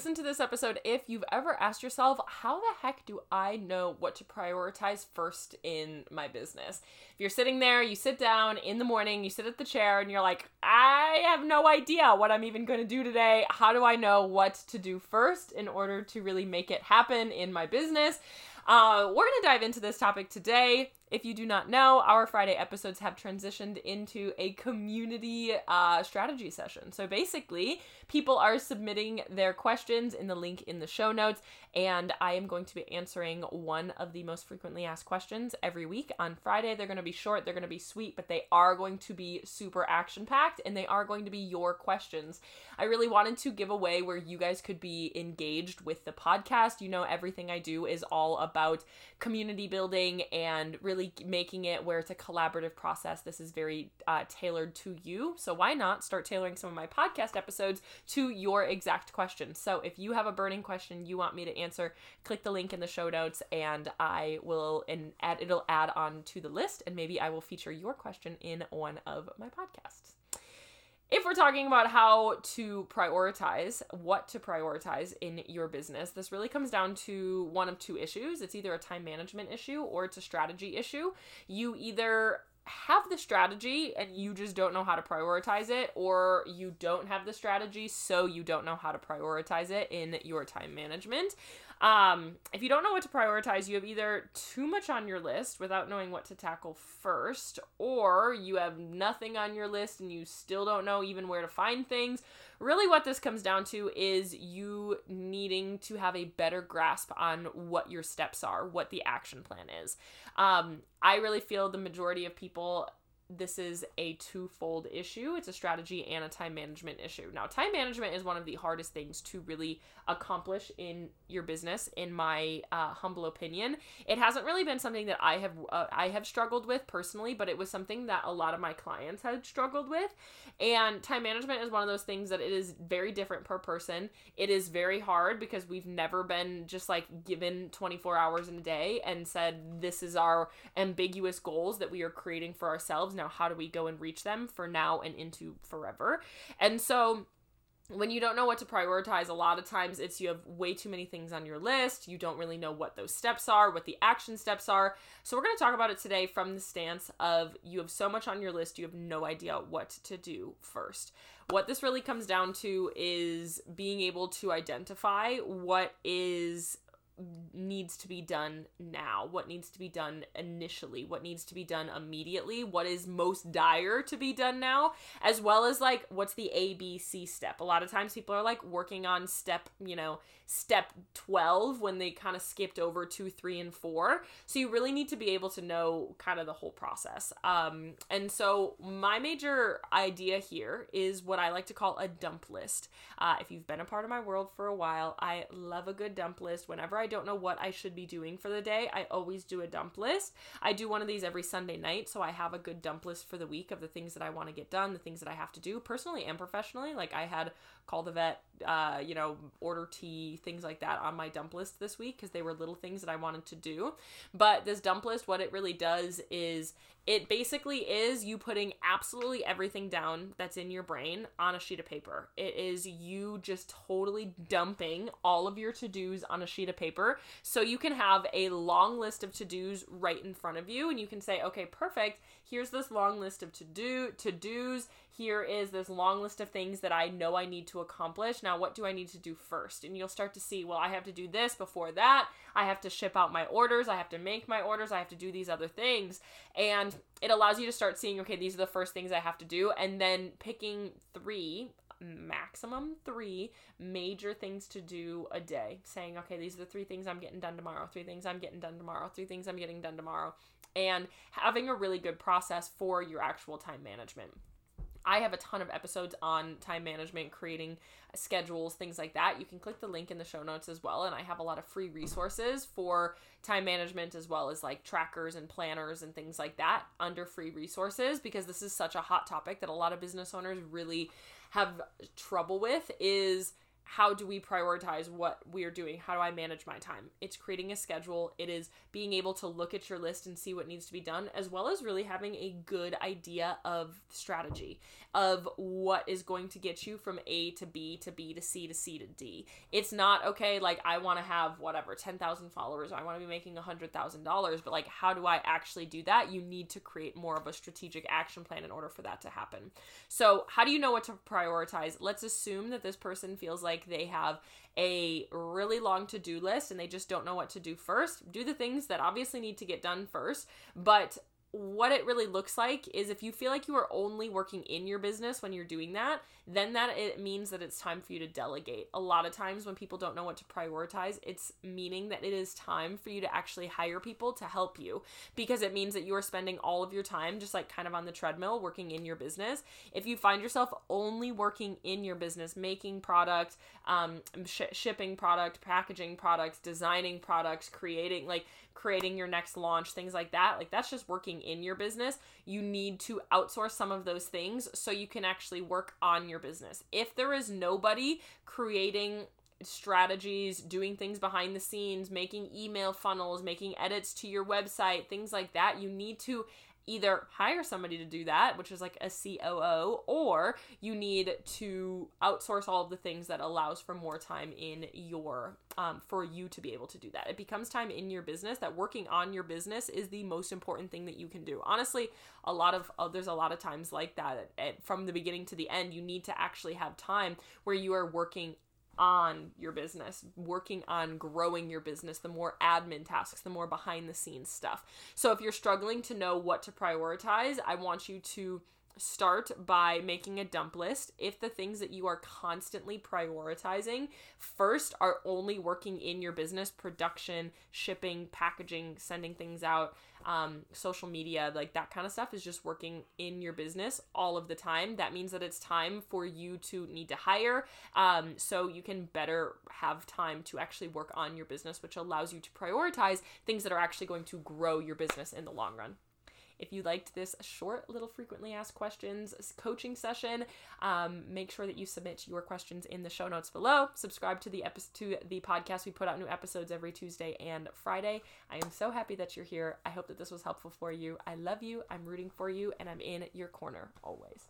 listen to this episode if you've ever asked yourself, how the heck do I know what to prioritize first in my business? If you're sitting there, you sit down in the morning, you sit at the chair, and you're like, I have no idea what I'm even going to do today. How do I know what to do first in order to really make it happen in my business? Uh, we're going to dive into this topic today. If you do not know, our Friday episodes have transitioned into a community uh, strategy session. So basically, people are submitting their questions in the link in the show notes, and I am going to be answering one of the most frequently asked questions every week. On Friday, they're going to be short, they're going to be sweet, but they are going to be super action packed, and they are going to be your questions. I really wanted to give away where you guys could be engaged with the podcast. You know, everything I do is all about community building and really making it where it's a collaborative process. This is very uh, tailored to you. So why not start tailoring some of my podcast episodes to your exact question? So if you have a burning question you want me to answer, click the link in the show notes and I will and add it'll add on to the list and maybe I will feature your question in one of my podcasts if we're talking about how to prioritize, what to prioritize in your business, this really comes down to one of two issues. It's either a time management issue or it's a strategy issue. You either have the strategy and you just don't know how to prioritize it, or you don't have the strategy, so you don't know how to prioritize it in your time management. Um, if you don't know what to prioritize, you have either too much on your list without knowing what to tackle first, or you have nothing on your list and you still don't know even where to find things. Really, what this comes down to is you needing to have a better grasp on what your steps are, what the action plan is. Um, I really feel the majority of people this is a twofold issue. It's a strategy and a time management issue. Now, time management is one of the hardest things to really accomplish in your business, in my uh, humble opinion. It hasn't really been something that I have uh, I have struggled with personally, but it was something that a lot of my clients had struggled with. And time management is one of those things that it is very different per person. It is very hard because we've never been just like given 24 hours in a day and said this is our ambiguous goals that we are creating for ourselves now how do we go and reach them for now and into forever and so when you don't know what to prioritize, a lot of times it's you have way too many things on your list. You don't really know what those steps are, what the action steps are. So, we're going to talk about it today from the stance of you have so much on your list, you have no idea what to do first. What this really comes down to is being able to identify what is needs to be done now, what needs to be done initially, what needs to be done immediately, what is most dire to be done now, as well as like what's the A, B, C step. A lot of times people are like working on step, you know, step 12 when they kind of skipped over two, three, and four. So you really need to be able to know kind of the whole process. Um, and so my major idea here is what I like to call a dump list. Uh, if you've been a part of my world for a while, I love a good dump list. Whenever I don't know what I should be doing for the day, I always do a dump list. I do one of these every Sunday night, so I have a good dump list for the week of the things that I want to get done, the things that I have to do personally and professionally. Like I had call the vet, uh, you know, order tea, things like that on my dump list this week because they were little things that I wanted to do. But this dump list, what it really does is it basically is you putting absolutely everything down that's in your brain on a sheet of paper. It is you just totally dumping all of your to dos on a sheet of paper. So you can have a long list of to dos right in front of you and you can say, okay, perfect. Here's this long list of to do to dos here is this long list of things that I know I need to accomplish. Now, what do I need to do first? And you'll start to see, well, I have to do this before that. I have to ship out my orders. I have to make my orders. I have to do these other things. And it allows you to start seeing, okay, these are the first things I have to do. And then picking three maximum three major things to do a day. Saying, okay, these are the three things I'm getting done tomorrow, three things I'm getting done tomorrow, three things I'm getting done tomorrow, and having a really good process for your actual time management. I have a ton of episodes on time management, creating schedules, things like that. You can click the link in the show notes as well. And I have a lot of free resources for time management as well as like trackers and planners and things like that under free resources because this is such a hot topic that a lot of business owners really have trouble with is how do we prioritize what we are doing? How do I manage my time? It's creating a schedule. It is being able to look at your list and see what needs to be done, as well as really having a good idea of strategy of what is going to get you from A to B to B to C to C to D. It's not okay, like I want to have whatever, 10,000 followers, I want to be making $100,000, but like how do I actually do that? You need to create more of a strategic action plan in order for that to happen. So, how do you know what to prioritize? Let's assume that this person feels like they have a really long to do list and they just don't know what to do first. Do the things that obviously need to get done first, but what it really looks like is if you feel like you are only working in your business when you're doing that, then that it means that it's time for you to delegate. A lot of times when people don't know what to prioritize, it's meaning that it is time for you to actually hire people to help you because it means that you are spending all of your time just like kind of on the treadmill working in your business. If you find yourself only working in your business, making product, um, sh- shipping product, packaging products, designing products, creating like creating your next launch, things like that, like that's just working in your business. You need to outsource some of those things so you can actually work on your business. If there is nobody creating strategies, doing things behind the scenes, making email funnels, making edits to your website, things like that, you need to either hire somebody to do that, which is like a COO, or you need to outsource all of the things that allows for more time in your um, for you to be able to do that. It becomes time in your business that working on your business is the most important thing that you can do. Honestly, a lot of uh, there's a lot of times like that at, from the beginning to the end. You need to actually have time where you are working on your business, working on growing your business, the more admin tasks, the more behind the scenes stuff. So if you're struggling to know what to prioritize, I want you to start by making a dump list. If the things that you are constantly prioritizing first are only working in your business, production, shipping, packaging, sending things out, um, social media, like that kind of stuff is just working in your business all of the time. That means that it's time for you to need to hire um, so you can better have time to actually work on your business, which allows you to prioritize things that are actually going to grow your business in the long run. If you liked this short little frequently asked questions coaching session, um, make sure that you submit your questions in the show notes below. Subscribe to the episode to the podcast. We put out new episodes every Tuesday and Friday. I am so happy that you're here. I hope that this was helpful for you. I love you. I'm rooting for you, and I'm in your corner always.